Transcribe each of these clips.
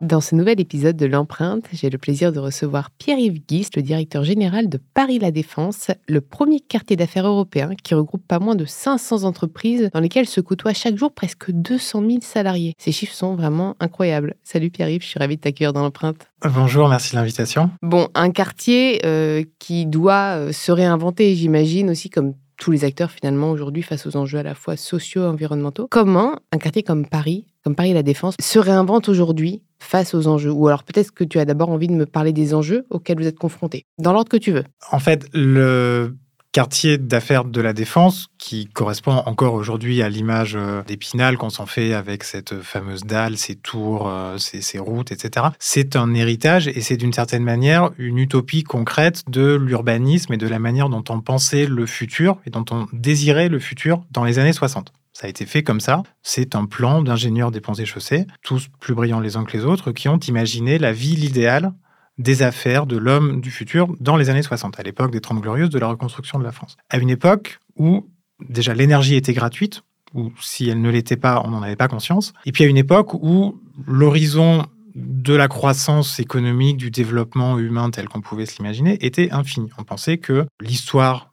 Dans ce nouvel épisode de l'empreinte, j'ai le plaisir de recevoir Pierre-Yves Guis, le directeur général de Paris La Défense, le premier quartier d'affaires européen qui regroupe pas moins de 500 entreprises dans lesquelles se côtoient chaque jour presque 200 000 salariés. Ces chiffres sont vraiment incroyables. Salut Pierre-Yves, je suis ravie de t'accueillir dans l'empreinte. Bonjour, merci de l'invitation. Bon, un quartier euh, qui doit euh, se réinventer, j'imagine aussi comme tous les acteurs finalement aujourd'hui face aux enjeux à la fois sociaux et environnementaux. Comment un quartier comme Paris, comme Paris La Défense, se réinvente aujourd'hui face aux enjeux Ou alors peut-être que tu as d'abord envie de me parler des enjeux auxquels vous êtes confrontés, dans l'ordre que tu veux. En fait, le quartier d'affaires de la Défense, qui correspond encore aujourd'hui à l'image euh, d'Épinal qu'on s'en fait avec cette fameuse dalle, ses tours, euh, ses, routes, etc. C'est un héritage et c'est d'une certaine manière une utopie concrète de l'urbanisme et de la manière dont on pensait le futur et dont on désirait le futur dans les années 60. Ça a été fait comme ça. C'est un plan d'ingénieurs des ponts et chaussées, tous plus brillants les uns que les autres, qui ont imaginé la ville idéale des affaires de l'homme du futur dans les années 60, à l'époque des Trente Glorieuses de la reconstruction de la France. À une époque où déjà l'énergie était gratuite, ou si elle ne l'était pas, on n'en avait pas conscience. Et puis à une époque où l'horizon de la croissance économique, du développement humain tel qu'on pouvait se l'imaginer, était infini. On pensait que l'histoire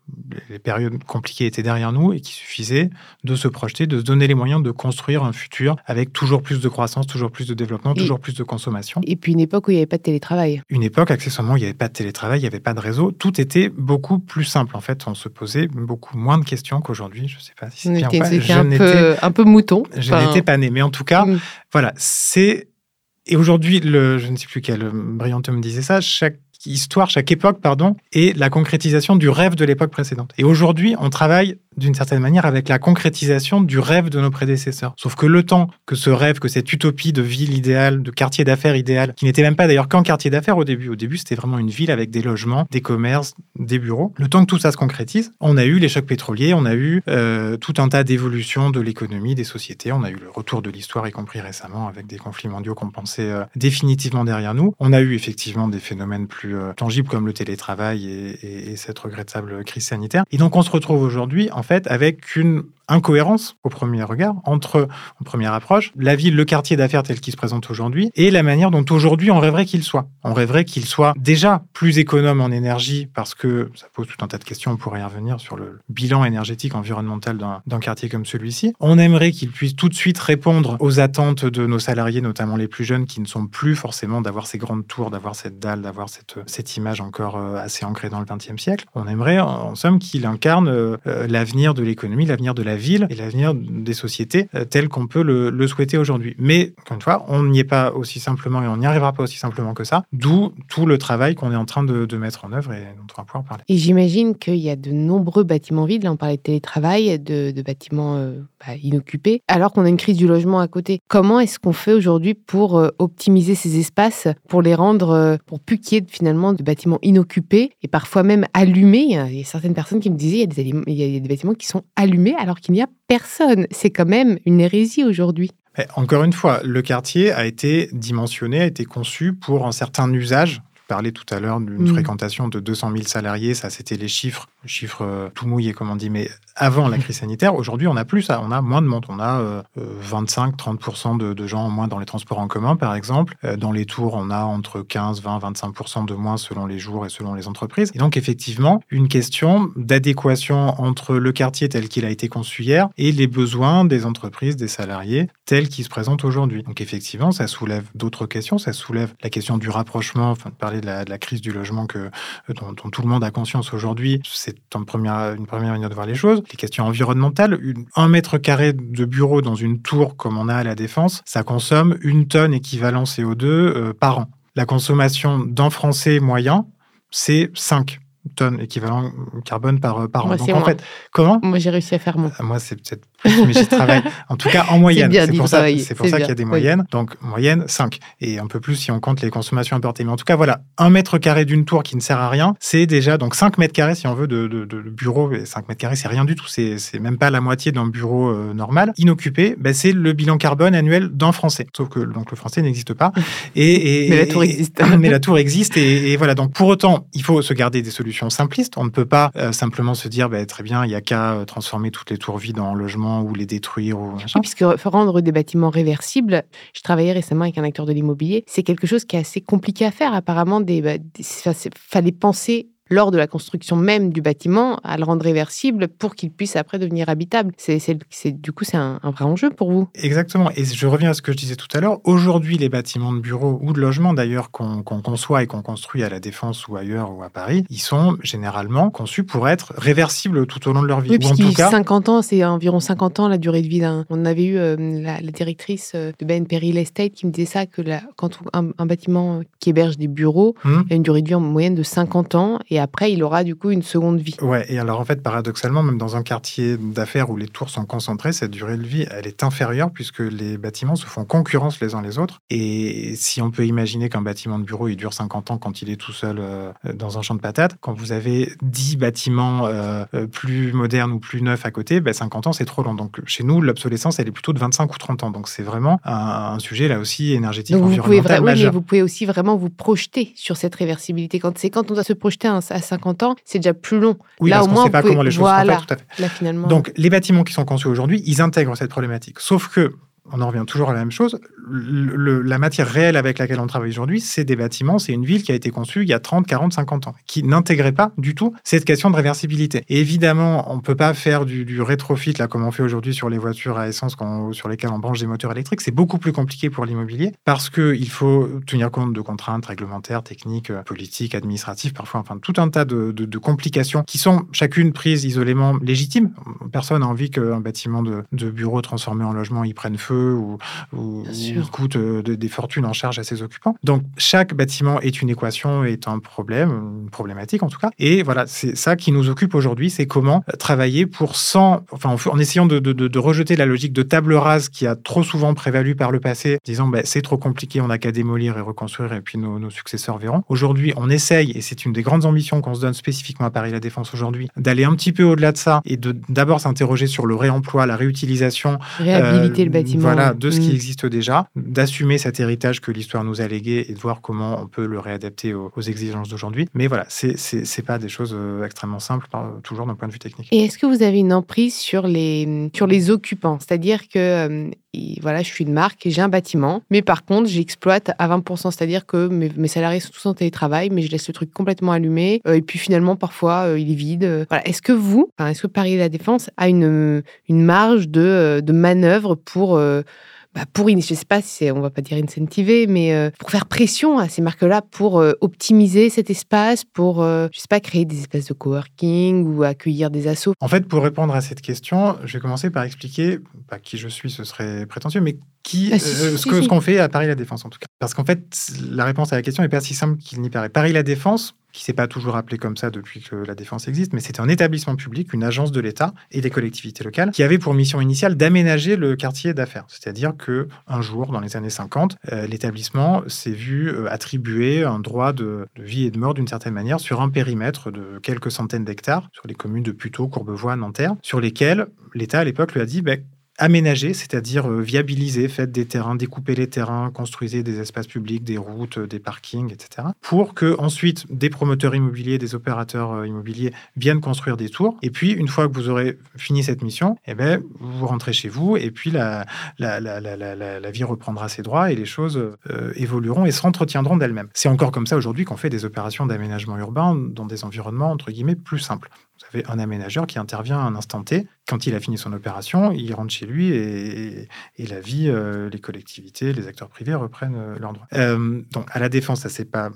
les périodes compliquées étaient derrière nous et qu'il suffisait de se projeter, de se donner les moyens de construire un futur avec toujours plus de croissance, toujours plus de développement, toujours plus de consommation. Et puis une époque où il n'y avait pas de télétravail. Une époque, accessoirement, où il n'y avait pas de télétravail, il n'y avait pas de réseau. Tout était beaucoup plus simple. En fait, on se posait beaucoup moins de questions qu'aujourd'hui. Je ne sais pas si c'est bien un, peu, un peu mouton. Je n'étais pas né. Mais en tout cas, mm. voilà, c'est... Et aujourd'hui, je ne sais plus quel brillant homme disait ça, chaque histoire, chaque époque, pardon, est la concrétisation du rêve de l'époque précédente. Et aujourd'hui, on travaille d'une certaine manière avec la concrétisation du rêve de nos prédécesseurs. Sauf que le temps que ce rêve, que cette utopie de ville idéale, de quartier d'affaires idéal, qui n'était même pas d'ailleurs qu'un quartier d'affaires au début, au début c'était vraiment une ville avec des logements, des commerces, des bureaux, le temps que tout ça se concrétise, on a eu les chocs pétroliers, on a eu euh, tout un tas d'évolutions de l'économie, des sociétés, on a eu le retour de l'histoire, y compris récemment avec des conflits mondiaux qu'on pensait euh, définitivement derrière nous. On a eu effectivement des phénomènes plus euh, tangibles comme le télétravail et, et cette regrettable crise sanitaire. Et donc on se retrouve aujourd'hui en avec une incohérence au premier regard entre, en première approche, la ville, le quartier d'affaires tel qu'il se présente aujourd'hui et la manière dont aujourd'hui on rêverait qu'il soit. On rêverait qu'il soit déjà plus économe en énergie parce que ça pose tout un tas de questions, on pourrait y revenir sur le bilan énergétique environnemental d'un quartier comme celui-ci. On aimerait qu'il puisse tout de suite répondre aux attentes de nos salariés, notamment les plus jeunes qui ne sont plus forcément d'avoir ces grandes tours, d'avoir cette dalle, d'avoir cette, cette image encore euh, assez ancrée dans le XXe siècle. On aimerait en somme qu'il incarne euh, l'avenir de l'économie, l'avenir de la ville et l'avenir des sociétés euh, tel qu'on peut le, souhaiter aujourd'hui. Mais, encore une fois, on n'y est pas aussi simplement et on n'y arrivera pas aussi simplement que ça, d'où tout le travail qu'on est en train de, mettre en œuvre et dont on va pouvoir parler. Et j'imagine qu'il y a de nombreux bâtiments vides, là on parlait de télétravail, de, bâtiments euh, bah, inoccupés, alors qu'on a une crise du logement à côté. Comment est-ce qu'on fait aujourd'hui pour euh, optimiser ces espaces, pour les rendre, pour plus qu'il y ait finalement de bâtiments inoccupés et parfois même allumés? Il y a certaines personnes qui me disaient il y a des, il y a des bâtiments qui sont allumés alors qu'il n'y a personne. C'est quand même une hérésie aujourd'hui. Encore une fois, le quartier a été dimensionné, a été conçu pour un certain usage parlais tout à l'heure d'une mm. fréquentation de 200 000 salariés, ça c'était les chiffres, chiffres euh, tout mouillés comme on dit, mais avant la crise sanitaire, aujourd'hui on a plus ça, on a moins de monde, on a 25-30% euh, de, gens en moins dans les transports en commun par exemple, euh, dans les tours on a entre 15, 20, 25% de moins selon les jours et selon les entreprises, et donc effectivement une question d'adéquation entre le quartier tel qu'il a été conçu hier et les besoins des entreprises, des salariés tels qu'ils se présentent aujourd'hui. Donc effectivement ça soulève d'autres questions, ça soulève la question du rapprochement, enfin de parler de la, crise du logement que, dont, tout le monde a conscience aujourd'hui. C'est une première manière de voir les choses. Les questions environnementales, un mètre carré de bureau dans une tour comme on a à la Défense, ça consomme une tonne équivalent CO2 euh, par an. La consommation d'un Français moyen, c'est 5 tonnes équivalent carbone par, par an. Donc, en fait, comment Moi, j'ai réussi à faire mon. Moi, c'est peut-être mais j'y travaille. En tout cas, en moyenne. C'est pour ça, c'est pour ça qu'il y a des moyennes. Donc, moyenne, 5. Et un peu plus si on compte les consommations importées. Mais en tout cas, voilà, un mètre carré d'une tour qui ne sert à rien, c'est déjà donc 5 mètres carrés, si on veut, de, de, de bureau. Et 5 mètres carrés, c'est rien du tout. C'est même pas la moitié d'un bureau euh, normal. Inoccupé, ben, c'est le bilan carbone annuel d'un Français. Sauf que donc, le Français n'existe pas. Et, mais la tour existe. mais la tour existe. Et, voilà. Donc, pour autant, il faut se garder des solutions simplistes. On ne peut pas euh, simplement se dire, ben, très bien, il n'y a qu'à euh, transformer toutes les tours vides en logements ou les détruire. Ou machin. puisque rendre des bâtiments réversibles, je travaillais récemment avec un acteur de l'immobilier, c'est quelque chose qui est assez compliqué à faire. Apparemment, des, bah, fallait penser lors de la construction même du bâtiment à le rendre réversible pour qu'il puisse après devenir habitable. C'est, du coup, c'est un, vrai enjeu pour vous. Exactement. Et je reviens à ce que je disais tout à l'heure. Aujourd'hui, les bâtiments de bureaux ou de logement d'ailleurs qu'on, conçoit et qu'on construit à la Défense ou ailleurs ou à Paris, ils sont généralement conçus pour être réversibles tout au long de leur vie. Oui, ou en tout cas, 50 ans, c'est environ 50 ans la durée de vie d'un. On avait eu euh, la, directrice euh, de Ben Perry Estate qui me disait ça que quand un, bâtiment qui héberge des bureaux hum. a une durée de vie en moyenne de 50 ans et et après, il aura du coup une seconde vie. Ouais, et alors en fait, paradoxalement, même dans un quartier d'affaires où les tours sont concentrées, cette durée de vie, elle est inférieure puisque les bâtiments se font concurrence les uns les autres. Et si on peut imaginer qu'un bâtiment de bureau, il dure 50 ans quand il est tout seul euh, dans un champ de patates, quand vous avez 10 bâtiments euh, euh, plus modernes ou plus neufs à côté, 50 ben, ans, c'est trop long. Donc chez nous, l'obsolescence, elle est plutôt de 25 ou 30 ans. Donc c'est vraiment un, sujet là aussi énergétique, Donc vous pouvez, oui, mais vous pouvez aussi vraiment vous projeter sur cette réversibilité. Quand c'est quand on doit se projeter un, à 50 ans, c'est déjà plus long. Oui, là, au moins, sait pas comment les choses voilà. sont faites, tout à fait. Là, finalement... Donc, les bâtiments qui sont conçus aujourd'hui, ils intègrent cette problématique. Sauf que on en revient toujours à la même chose. la matière réelle avec laquelle on travaille aujourd'hui, c'est des bâtiments, c'est une ville qui a été conçue il y a 30, 40, 50 ans, qui n'intégrait pas du tout cette question de réversibilité. Et évidemment, on ne peut pas faire du, rétrofit, là, comme on fait aujourd'hui sur les voitures à essence sur lesquelles on branche des moteurs électriques. C'est beaucoup plus compliqué pour l'immobilier parce qu'il faut tenir compte de contraintes réglementaires, techniques, politiques, administratives, parfois, enfin, tout un tas de, complications qui sont chacune prises isolément légitimes. Personne n'a envie qu'un bâtiment de, de bureau transformé en logement y prenne feu ou, ou, coûte euh, des fortunes en charge à ses occupants. Donc chaque bâtiment est une équation, est un problème, une problématique en tout cas. Et voilà, c'est ça qui nous occupe aujourd'hui, c'est comment travailler pour sans, enfin en, essayant de, de, rejeter la logique de table rase qui a trop souvent prévalu par le passé, disant ben, c'est trop compliqué, on n'a qu'à démolir et reconstruire et puis nos, nos successeurs verront. Aujourd'hui, on essaye, et c'est une des grandes ambitions qu'on se donne spécifiquement à Paris La Défense aujourd'hui, d'aller un petit peu au-delà de ça et de d'abord s'interroger sur le réemploi, la réutilisation. Réhabiliter le bâtiment voilà, de ce qui mm. existe déjà, d'assumer cet héritage que l'histoire nous a légué et de voir comment on peut le réadapter aux, exigences d'aujourd'hui. Mais voilà, c'est pas des choses euh, extrêmement simples, toujours d'un point de vue technique. Et est-ce que vous avez une emprise sur les, sur les occupants? C'est-à-dire que euh, voilà, je suis une marque et j'ai un bâtiment, mais par contre, j'exploite à 20%, c'est-à-dire que mes, salariés sont tous en télétravail, mais je laisse le truc complètement allumé, euh, et puis finalement, parfois, il est vide. Voilà. Est-ce que vous, est-ce que Paris La Défense a une, une marge de, de manœuvre pour bah, pour, je sais pas si on va pas dire incentiver, mais euh, pour faire pression à ces marques-là pour euh, optimiser cet espace, pour, euh, je sais pas, créer des espaces de coworking ou accueillir des assos. En fait, pour répondre à cette question, je vais commencer par expliquer, pas qui je suis, ce serait prétentieux, mais qui, ah, ce qu'on fait à Paris La Défense en tout cas. Parce qu'en fait, la réponse à la question n'est pas si simple qu'il n'y paraît. Paris La Défense, qui s'est pas toujours appelé comme ça depuis que la défense existe, mais c'était un établissement public, une agence de l'État et des collectivités locales, qui avait pour mission initiale d'aménager le quartier d'affaires. C'est-à-dire que un jour, dans les années 50, euh, l'établissement s'est vu euh, attribuer un droit de, vie et de mort d'une certaine manière sur un périmètre de quelques centaines d'hectares, sur les communes de Puteaux, Courbevoie, Nanterre, sur lesquels l'État à l'époque lui a dit ben, aménager, c'est-à-dire euh, viabiliser, faites des terrains, découper les terrains, construisez des espaces publics, des routes, des parkings, etc. Pour que ensuite des promoteurs immobiliers, des opérateurs euh, immobiliers viennent construire des tours. Et puis une fois que vous aurez fini cette mission, eh ben, vous rentrez chez vous et puis la, la, la, la vie reprendra ses droits et les choses euh, évolueront et s'entretiendront d'elles-mêmes. C'est encore comme ça aujourd'hui qu'on fait des opérations d'aménagement urbain dans des environnements entre guillemets plus simples. Vous avez un aménageur qui intervient à un instant T. Quand il a fini son opération, il rentre chez lui et, la vie, euh, les collectivités, les acteurs privés reprennent euh. Euh, donc, à la défense, ça s'est pas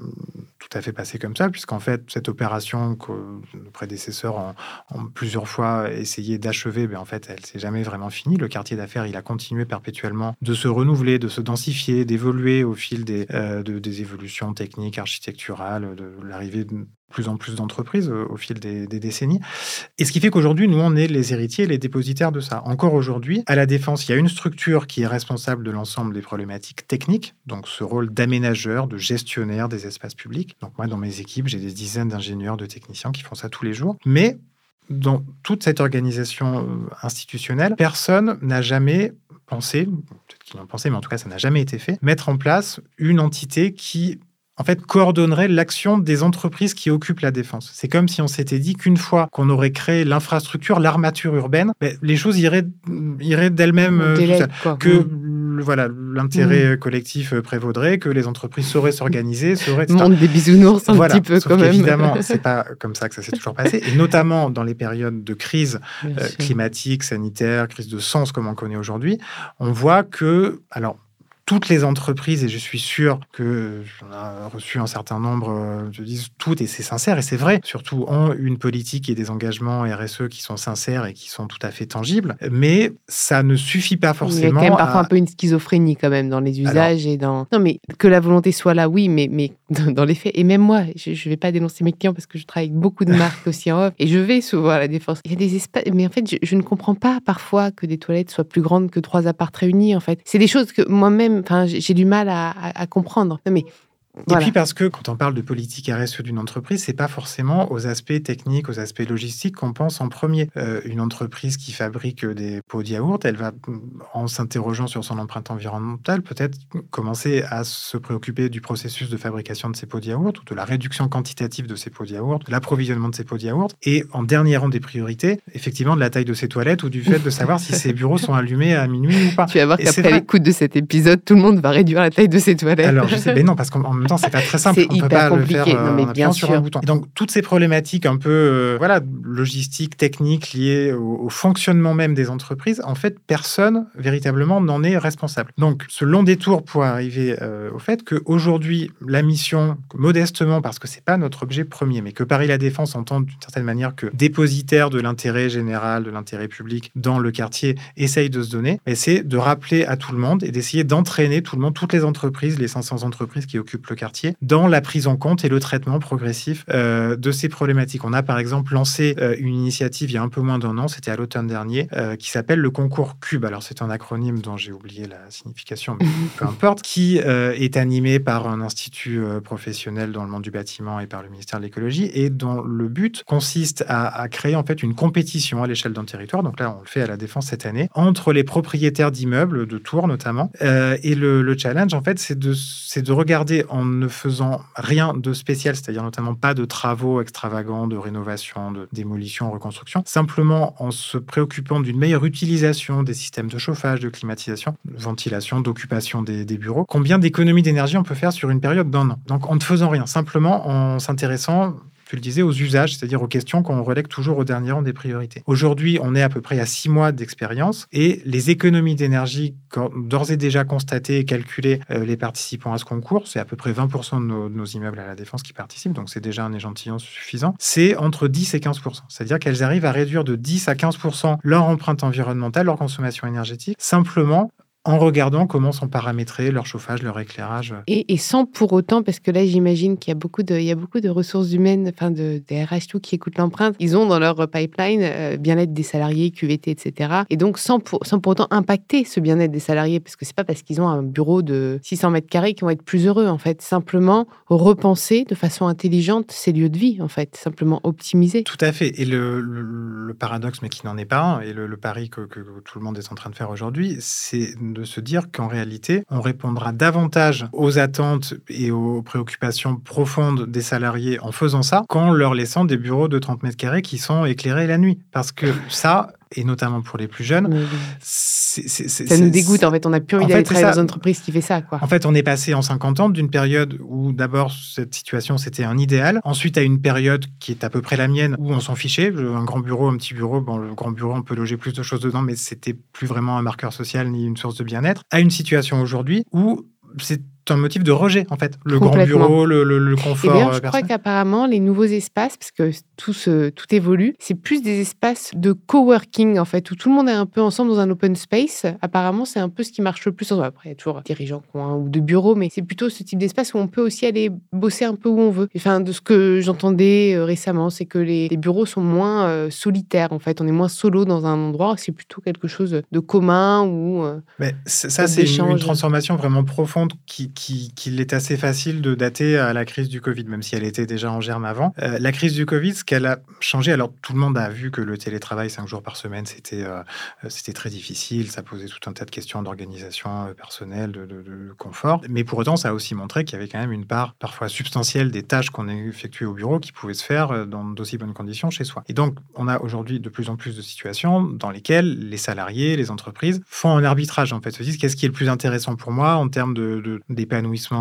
tout à fait passé comme ça, puisqu'en fait, cette opération que nos prédécesseurs ont, plusieurs fois essayé d'achever, ben, en fait, elle s'est jamais vraiment finie. Le quartier d'affaires, il a continué perpétuellement de se renouveler, de se densifier, d'évoluer au fil des, des évolutions techniques, architecturales, de l'arrivée plus en plus d'entreprises au fil des, décennies. Et ce qui fait qu'aujourd'hui, nous, on est les héritiers les dépositaires de ça. Encore aujourd'hui, à la Défense, il y a une structure qui est responsable de l'ensemble des problématiques techniques, donc ce rôle d'aménageur, de gestionnaire des espaces publics. Donc moi, dans mes équipes, j'ai des dizaines d'ingénieurs, de techniciens qui font ça tous les jours. Mais dans toute cette organisation euh, institutionnelle, personne n'a jamais pensé, peut-être qu'ils l'ont pensé, mais en tout cas, ça n'a jamais été fait, mettre en place une entité qui en fait, coordonnerait l'action des entreprises qui occupent la défense. C'est comme si on s'était dit qu'une fois qu'on aurait créé l'infrastructure, l'armature urbaine, ben, les choses iraient, iraient d'elles-mêmes euh, que mm. voilà l'intérêt mm. collectif euh, prévaudrait, que les entreprises sauraient s'organiser, sauraient. Monde des bisounours un petit peu quand même. Évidemment, c'est pas comme ça que ça s'est toujours passé, et notamment dans les périodes de crise euh, climatique, sanitaire, crise de sens comme on connaît aujourd'hui, on voit que alors toutes les entreprises, et je suis sûr que j'en ai reçu un certain nombre, euh, je dis toutes, et c'est sincère, et c'est vrai, surtout ont une politique et des engagements RSE qui sont sincères et qui sont tout à fait tangibles, mais ça ne suffit pas forcément. Il y a quand même parfois un peu une schizophrénie quand même dans les usages et dans... Non, mais que la volonté soit là, oui, mais, mais dans les faits, et même moi, je ne vais pas dénoncer mes clients parce que je travaille avec beaucoup de marques aussi en off, et je vais souvent à la défense. Il y a des espaces, mais en fait, je, je ne comprends pas parfois que des toilettes soient plus grandes que trois apparts réunis, en fait. C'est des choses que moi-même enfin, j'ai du mal à, comprendre. Et puis parce que quand on parle de politique RSE d'une entreprise, c'est pas forcément aux aspects techniques, aux aspects logistiques qu'on pense en premier. Euh, une entreprise qui fabrique des pots de yaourt, elle va, en s'interrogeant sur son empreinte environnementale, peut-être commencer à se préoccuper du processus de fabrication de ces pots de yaourt ou de la réduction quantitative de ces pots de yaourt, de l'approvisionnement de ces pots de yaourt, et en dernier rang des priorités, effectivement, de la taille de ses toilettes ou du fait de savoir si ses bureaux sont allumés à minuit ou pas. Tu vas voir qu'après l'écoute de cet épisode, tout le monde va réduire la taille de ses toilettes. Alors, je sais, mais non, parce qu'en même temps, c'est pas très simple. C'est hyper compliqué. non, mais bien sûr. Sur un bouton. donc, toutes ces problématiques un peu euh, voilà, logistiques, techniques liées au, fonctionnement même des entreprises, en fait, personne véritablement n'en est responsable. Donc, ce long détour pour arriver euh, au fait qu'aujourd'hui, la mission, modestement, parce que c'est pas notre objet premier, mais que Paris La Défense entend d'une certaine manière que dépositaire de l'intérêt général, de l'intérêt public dans le quartier, essaye de se donner, c'est de rappeler à tout le monde et d'essayer d'entraîner tout le monde, toutes les entreprises, les 500 entreprises qui occupent le quartier, dans la prise en compte et le traitement progressif euh, de ces problématiques. On a par exemple lancé euh, une initiative il y a un peu moins d'un an, c'était à l'automne dernier, euh, qui s'appelle le concours Cube. Alors c'est un acronyme dont j'ai oublié la signification, mais peu importe, qui est animé par un institut professionnel dans le monde du bâtiment et par le ministère de l'écologie et dont le but consiste à, créer en fait une compétition à l'échelle d'un territoire. Donc là, on le fait à la Défense cette année entre les propriétaires d'immeubles, de tours notamment. et le, le, challenge en fait, c'est de, de regarder en ne faisant rien de spécial, c'est-à-dire notamment pas de travaux extravagants, de rénovation, de démolition, reconstruction, simplement en se préoccupant d'une meilleure utilisation des systèmes de chauffage, de climatisation, de ventilation, d'occupation des, des, bureaux, combien d'économies d'énergie on peut faire sur une période d'un an. Donc en ne faisant rien, simplement en s'intéressant tu le disais, aux usages, c'est-à-dire aux questions qu'on relègue toujours au dernier rang des priorités. Aujourd'hui, on est à peu près à six mois d'expérience et les économies d'énergie d'ores et déjà constatées et calculées euh, les participants à ce concours, c'est à peu près 20% de nos, immeubles à la défense qui participent, donc c'est déjà un échantillon suffisant, c'est entre 10 et 15%. C'est-à-dire qu'elles arrivent à réduire de 10 à 15% leur empreinte environnementale, leur consommation énergétique, simplement en regardant comment sont paramétrés leur chauffage, leur éclairage. Et, sans pour autant, parce que là, j'imagine qu'il y a beaucoup de, il y a beaucoup de ressources humaines, enfin de, des RH tout qui écoutent l'empreinte. Ils ont dans leur pipeline euh, bien-être des salariés, QVT, etc. Et donc sans pour, sans pour autant impacter ce bien-être des salariés, parce que c'est pas parce qu'ils ont un bureau de 600 mètres carrés qu'ils vont être plus heureux, en fait. Simplement repenser de façon intelligente ces lieux de vie, en fait. Simplement optimiser. Tout à fait. Et le, le, paradoxe, mais qui n'en est pas un, et le, pari que, que tout le monde est en train de faire aujourd'hui, c'est de se dire qu'en réalité, on répondra davantage aux attentes et aux préoccupations profondes des salariés en faisant ça qu'en leur laissant des bureaux de 30 mètres carrés qui sont éclairés la nuit. Parce que ça, et notamment pour les plus jeunes. ça nous dégoûte, en fait. On n'a plus envie d'aller travailler dans une entreprise qui fait ça. Quoi. En fait, on est passé en 50 ans d'une période où d'abord cette situation c'était un idéal, ensuite à une période qui est à peu près la mienne où on s'en fichait. Un grand bureau, un petit bureau, bon, le grand bureau, on peut loger plus de choses dedans, mais c'était plus vraiment un marqueur social ni une source de bien-être, à une situation aujourd'hui où c'est un motif de rejet, en fait. Le grand bureau, le, le, confort. Et je crois qu'apparemment, les nouveaux espaces, parce que tout, tout évolue, c'est plus des espaces de coworking, en fait, où tout le monde est un peu ensemble dans un open space. Apparemment, c'est un peu ce qui marche le plus. Après, il y a toujours dirigeants ont ou de bureaux, mais c'est plutôt ce type d'espace où on peut aussi aller bosser un peu où on veut. Enfin, de ce que j'entendais euh, récemment, c'est que les, bureaux sont moins euh, solitaires, en fait. On est moins solo dans un endroit, c'est plutôt quelque chose de commun ou. Euh, mais ça, c'est une, transformation vraiment profonde qui, qui, qui est assez facile de dater à la crise du Covid, même si elle était déjà en germe avant. la crise du Covid, ce qu'elle a changé, alors tout le monde a vu que le télétravail cinq jours par semaine, c'était c'était très difficile, ça posait tout un tas de questions d'organisation personnelle, de, de, confort. Mais pour autant, ça a aussi montré qu'il y avait quand même une part parfois substantielle des tâches qu'on a effectuées au bureau qui pouvaient se faire dans d'aussi bonnes conditions chez soi. Et donc, on a aujourd'hui de plus en plus de situations dans lesquelles les salariés, les entreprises font un arbitrage, en fait, se disent qu'est-ce qui est le plus intéressant pour moi en termes d'épanouissement de,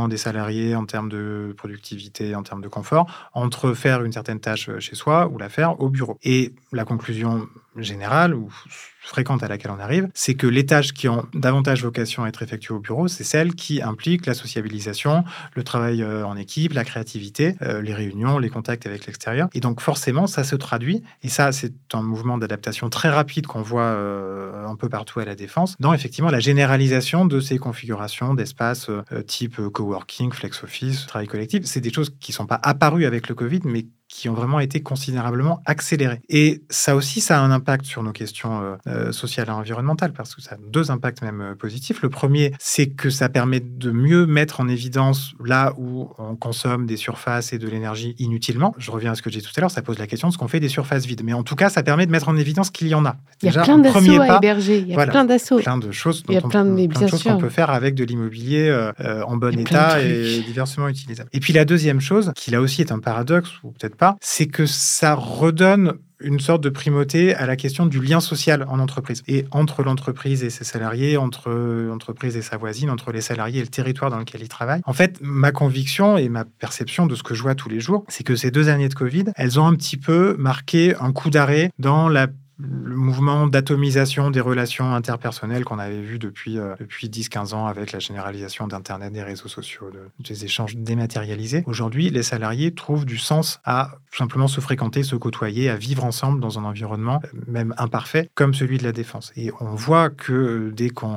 des salariés, en termes de productivité, en termes de confort, entre faire une certaine tâche chez soi ou la faire au bureau. Et la conclusion générale, ou fréquente à laquelle on arrive, c'est que les tâches qui ont davantage vocation à être effectuées au bureau, c'est celles qui impliquent la sociabilisation, le travail euh, en équipe, la créativité, euh, les réunions, les contacts avec l'extérieur. Et donc forcément, ça se traduit, et ça c'est un mouvement d'adaptation très rapide qu'on voit euh, un peu partout à la défense, dans effectivement la généralisation de ces configurations d'espaces type coworking, flex office, travail collectif. C'est des choses qui ne sont pas apparues avec le Covid, mais qui ont vraiment été considérablement accélérées. Et ça aussi, ça a un impact sur nos questions euh, euh, sociales et environnementales, parce que ça a deux impacts même euh, positifs. Le premier, c'est que ça permet de mieux mettre en évidence là où on consomme des surfaces et de l'énergie inutilement. Je reviens à ce que j'ai dit tout à l'heure, ça pose la question de ce qu'on fait des surfaces vides. Mais en tout cas, ça permet de mettre en évidence qu'il y en a. Il y a plein d'assauts à héberger, il y a plein d'assauts. Plein de choses, il y a plein de, plein de choses qu'on peut faire avec de l'immobilier en bon état et diversement utilisable. Et puis la deuxième chose, qui là aussi est un paradoxe, ou peut-être c'est que ça redonne une sorte de primauté à la question du lien social en entreprise. Et entre l'entreprise et ses salariés, entre l'entreprise et sa voisine, entre les salariés et le territoire dans lequel ils travaillent. En fait, ma conviction et ma perception de ce que je vois tous les jours, c'est que ces deux années de Covid, elles ont un petit peu marqué un coup d'arrêt dans la le mouvement d'atomisation des relations interpersonnelles qu'on avait vu depuis, euh, depuis 10-15 ans avec la généralisation d'Internet, des réseaux sociaux, des échanges dématérialisés. Aujourd'hui, les salariés trouvent du sens à simplement se fréquenter, se côtoyer, à vivre ensemble dans un environnement euh, même imparfait comme celui de la défense. Et on voit que euh, dès qu'on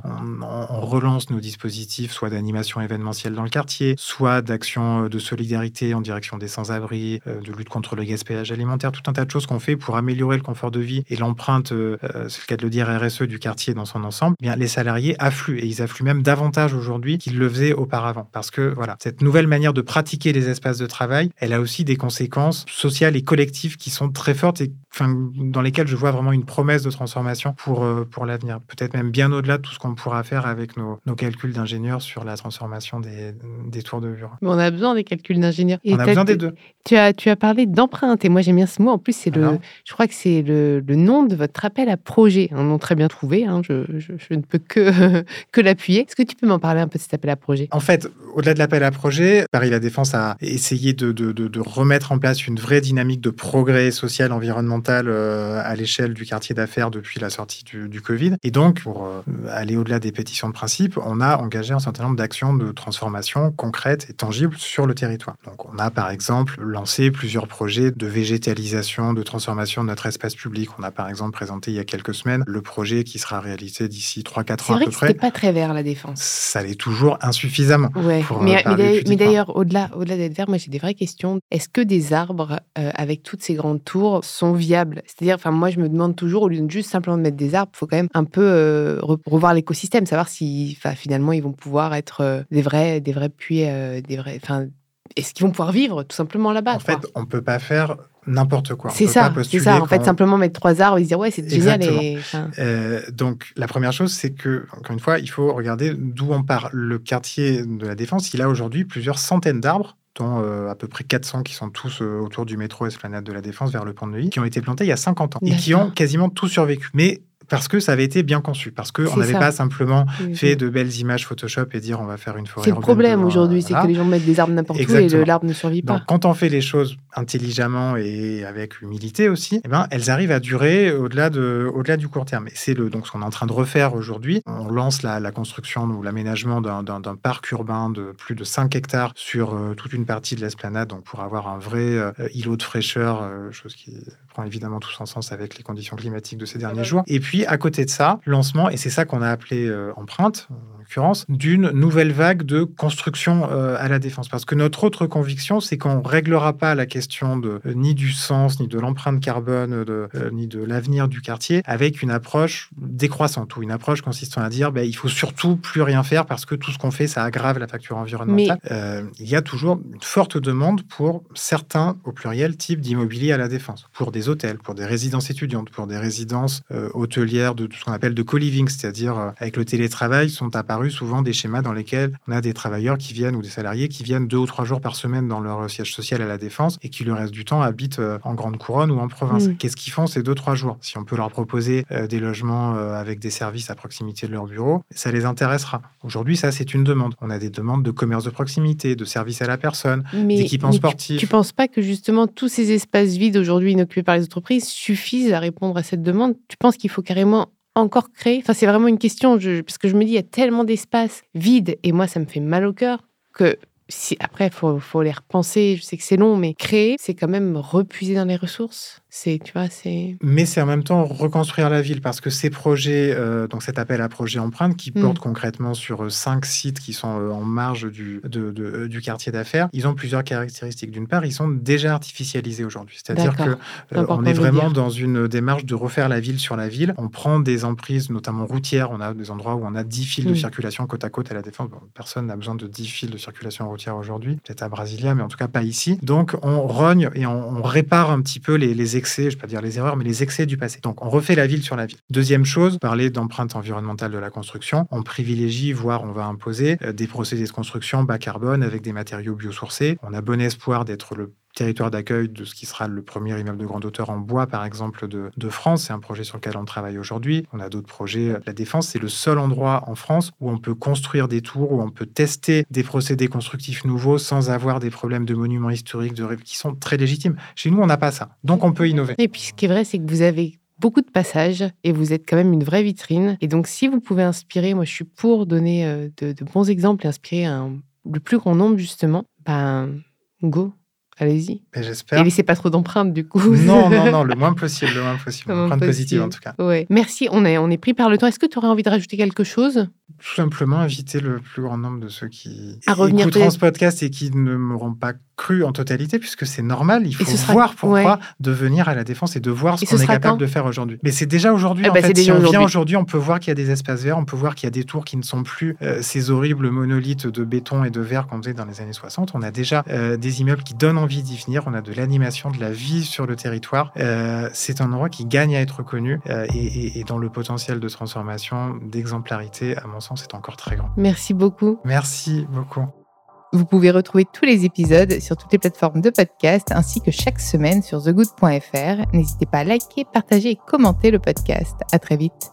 relance nos dispositifs, soit d'animation événementielle dans le quartier, soit d'action de solidarité en direction des sans-abri, de lutte contre le gaspillage alimentaire, tout un tas de choses qu'on fait pour améliorer le confort de vie et l'empreinte, euh, c'est le cas de le dire, RSE du quartier dans son ensemble, eh bien les salariés affluent et ils affluent même davantage aujourd'hui qu'ils le faisaient auparavant. Parce que voilà, cette nouvelle manière de pratiquer les espaces de travail, elle a aussi des conséquences sociales et collectives qui sont très fortes et enfin, dans lesquelles je vois vraiment une promesse de transformation pour, euh, pour l'avenir. Peut-être même bien au-delà de tout ce qu'on pourra faire avec nos, nos calculs d'ingénieurs sur la transformation des, des tours de bureau. Mais on a besoin des calculs d'ingénieurs. On a besoin des deux. Tu as, tu as parlé d'empreinte et moi j'aime bien ce mot. En plus, c'est le, je crois que c'est le, le nom de votre appel à projet, un nom très bien trouvé, hein, je, ne peux que, que l'appuyer. Est-ce que tu peux m'en parler un peu de cet appel à projet? En fait, au-delà de l'appel à projet, Paris La Défense a essayé de, de, de, remettre en place une vraie dynamique de progrès social, environnemental euh, à l'échelle du quartier d'affaires depuis la sortie du, du, Covid. Et donc, pour euh, aller au-delà des pétitions de principe, on a engagé un certain nombre d'actions de transformation concrètes et tangibles sur le territoire. Donc, on a par exemple lancé plusieurs projets de végétalisation, de transformation de notre espace public. On a par exemple présenté il y a quelques semaines le projet qui sera réalisé d'ici 3-4 ans à peu près. C'est pas très vert la défense. Ça l'est toujours insuffisamment. Ouais. mais, euh, mais d'ailleurs, au-delà au -delà d'être vert, moi j'ai des vraies questions. Est-ce que des arbres euh, avec toutes ces grandes tours sont viables C'est-à-dire, enfin moi je me demande toujours, au lieu de juste simplement mettre des arbres, il faut quand même un peu euh, revoir l'écosystème, savoir si finalement ils vont pouvoir être des vrais, des vrais puits, des vrais, enfin est-ce qu'ils vont pouvoir vivre tout simplement là-bas En fait, on peut pas faire n'importe quoi. C'est ça, c'est ça. En fait, simplement mettre trois arbres et dire ouais, c'est génial. Et... Euh, donc, la première chose, c'est que, encore une fois, il faut regarder d'où on part. Le quartier de la Défense, il a aujourd'hui plusieurs centaines d'arbres dont euh, à peu près 400 qui sont tous euh, autour du métro Esplanade de la Défense vers le pont de Neuilly, qui ont été plantés il y a 50 ans et qui ont quasiment tous survécu. Mais parce que ça avait été bien conçu, parce qu'on n'avait pas simplement fait de belles images Photoshop et dire on va faire une forêt. C'est le problème aujourd'hui, c'est que les gens mettent des arbres n'importe où et l'arbre ne survit pas. Donc, quand on fait les choses intelligemment et avec humilité aussi, eh ben, elles arrivent à durer au-delà de, au-delà du court terme. Et c'est le, donc ce qu'on est en train de refaire aujourd'hui. On lance la, construction ou l'aménagement d'un, parc urbain de plus de 5 hectares sur euh, toute une partie de l'esplanade, donc pour avoir un vrai euh, îlot de fraîcheur, euh, chose qui prend évidemment tout son sens avec les conditions climatiques de ces derniers jours. Et puis, à côté de ça, lancement, et c'est ça qu'on a appelé empreinte, en l'occurrence, d'une nouvelle vague de construction à la défense. Parce que notre autre conviction, c'est qu'on ne réglera pas la question de, ni du sens, ni de l'empreinte carbone, de, ni de l'avenir du quartier avec une approche décroissante ou une approche consistant à dire ben, il faut surtout plus rien faire parce que tout ce qu'on fait, ça aggrave la facture environnementale. il y a toujours une forte demande pour certains, au pluriel, types d'immobilier à la défense, pour des hôtels, pour des résidences étudiantes, pour des résidences euh, hôtelières de tout ce qu'on appelle de co-living, c'est-à-dire euh, avec le télétravail, sont apparus souvent des schémas dans lesquels on a des travailleurs qui viennent ou des salariés qui viennent deux ou trois jours par semaine dans leur siège social à la défense et qui le reste du temps habitent euh, en grande couronne ou en province. Mm. Qu'est-ce qu'ils font ces deux trois jours? Si on peut leur proposer des logements avec des services à proximité de leur bureau, ça les intéressera. Aujourd'hui, ça c'est une demande. On a des demandes de commerce de proximité, de services à la personne, d'équipements sportifs. Tu, ne penses pas que justement tous ces espaces vides aujourd'hui inoccupés par les entreprises suffisent à répondre à cette demande? Tu penses qu'il faut carrément encore créer Enfin, c'est vraiment une question, parce que je me dis, il y a tellement d'espaces vides, et moi, ça me fait mal au cœur, que si, après, il faut, faut les repenser. Je sais que c'est long, mais créer, c'est quand même repuiser dans les ressources. C'est, tu vois, c'est. Mais c'est en même temps reconstruire la ville parce que ces projets, euh, donc cet appel à projet empreinte qui mm. porte concrètement sur euh, cinq sites qui sont euh, en marge du, de, du quartier d'affaires, ils ont plusieurs caractéristiques. D'une part, ils sont déjà artificialisés aujourd'hui. C'est-à-dire que on est vraiment dans une démarche de refaire la ville sur la ville. On prend des emprises, notamment routières. On a des endroits où on a 10 fils de mm. circulation côte à côte à la défense. personne n'a besoin de 10 fils de circulation routière aujourd'hui, peut-être à Brasilia, mais en tout cas pas ici. Donc on rogne et on, répare un petit peu les, les excès, je ne vais pas dire les erreurs, mais les excès du passé. Donc on refait la ville sur la ville. Deuxième chose, parler d'empreinte environnementale de la construction. On privilégie, voire on va imposer euh, des procédés de construction bas carbone avec des matériaux biosourcés. On a bon espoir d'être le territoire d'accueil de ce qui sera le premier immeuble de grande hauteur en bois, par exemple, de, de France. C'est un projet sur lequel on travaille aujourd'hui. On a d'autres projets. La Défense, c'est le seul endroit en France où on peut construire des tours, où on peut tester des procédés constructifs nouveaux sans avoir des problèmes de monuments historiques de, qui sont très légitimes. Chez nous, on n'a pas ça. Donc, on peut innover. Et puis, ce qui est vrai, c'est que vous avez beaucoup de passages et vous êtes quand même une vraie vitrine. Et donc, si vous pouvez inspirer, moi, je suis pour donner euh, de, bons exemples et inspirer un, le plus grand nombre, justement, ben, go, Allez-y. J'espère. Et laissez pas trop d'empreintes, du coup. Non, non, non, le moins possible, le moins possible. Empreinte positive, en tout cas. Ouais. Merci, on est, on est pris par le temps. Est-ce que tu aurais envie de rajouter quelque chose? Tout simplement inviter le plus grand nombre de ceux qui à écouteront ce podcast et qui ne m'auront pas cru en totalité, puisque c'est normal. Il faut voir pourquoi de venir à la défense et de voir ce qu'on est capable de faire aujourd'hui. Mais c'est déjà aujourd'hui. Eh en ben, fait, si on vient aujourd'hui, on peut voir qu'il y a des espaces verts, on peut voir qu'il y a des tours qui ne sont plus euh, ces horribles monolithes de béton et de verre qu'on faisait dans les années 60. On a déjà euh, des immeubles qui donnent envie d'y venir. On a de l'animation, de la vie sur le territoire. Euh, c'est un endroit qui gagne à être connu et, et, dont le potentiel de transformation, d'exemplarité, à mon sens, est encore très grand. Merci beaucoup. Merci beaucoup. Vous pouvez retrouver tous les épisodes sur toutes les plateformes de podcast ainsi que chaque semaine sur thegood.fr. N'hésitez pas à liker, partager et commenter le podcast. À très vite.